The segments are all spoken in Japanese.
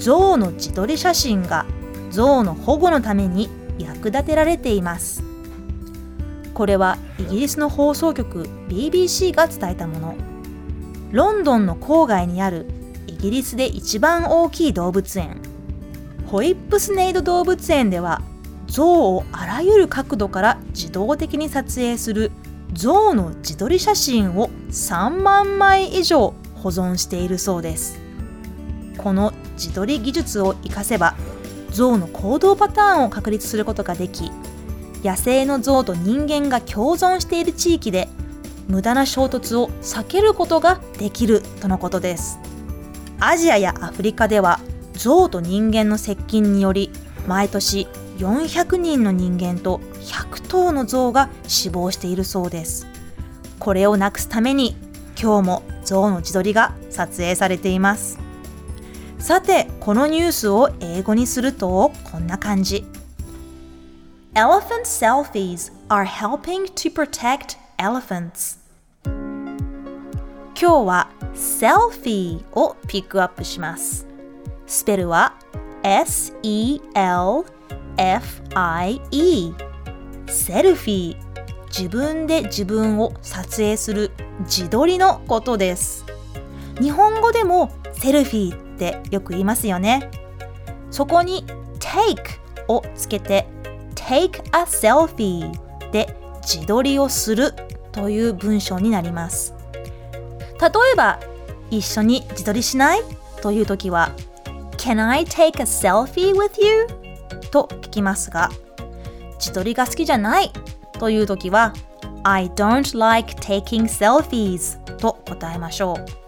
象の自撮り写真が象の保護のために役立てられています。これはイギリスの放送局 BBC が伝えたもの。ロンドンの郊外にあるイギリスで一番大きい動物園ホイップスネイド動物園では象をあらゆる角度から自動的に撮影する象の自撮り写真を3万枚以上保存しているそうですこの自撮り技術を活かせば象の行動パターンを確立することができ野生の象と人間が共存している地域で無駄な衝突を避けることができるとのことです。アジアやアフリカでは象と人間の接近により毎年400人の人間と100頭の象が死亡しているそうです。これをなくすために今日も象の自撮りが撮影されています。さてこのニュースを英語にするとこんな感じ。Elephant selfies are helping to protect elephants. 今日は selfie をピックアップします。スペルは S-E-L-F-I-E セルフィー。自分で自分を撮影する自撮りのことです。日本語でもセルフィーってよく言いますよね。そこに take をつけて take a selfie で自撮りをするという文章になります。例えば一緒に自撮りしないという時は Can I take a selfie with you? と聞きますが自撮りが好きじゃないという時は I don't like taking selfies と答えましょう。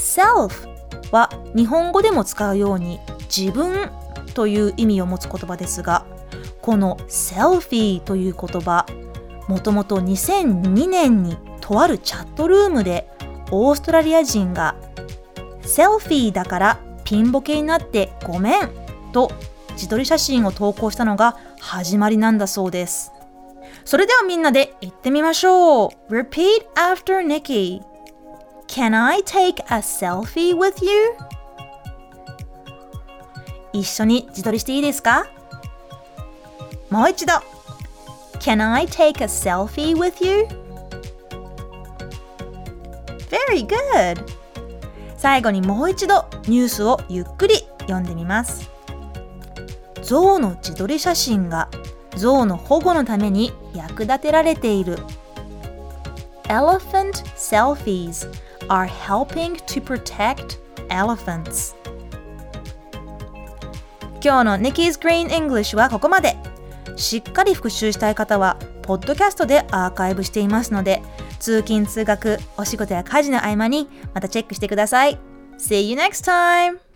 Self は日本語でも使うように自分という意味を持つ言葉ですがこの selfie という言葉もともと2002年にとあるチャットルームでオーストラリア人がセルフィーだからピンボケになってごめんと自撮り写真を投稿したのが始まりなんだそうです。それではみんなで言ってみましょう。Repeat after Nikki. Can I take a selfie with you? 一緒に自撮りしていいですかもう一度。Can I take a selfie with you? Very good! 最後にもう一度ニュースをゆっくり読んでみます。象の自撮り写真が象の保護のために役立てられている。Elephant selfies are helping to protect elephants. 今日の Nikki's Green English はここまで。しっかり復習したい方は、ポッドキャストでアーカイブしていますので、通勤・通学、お仕事や家事の合間にまたチェックしてください。See you next time!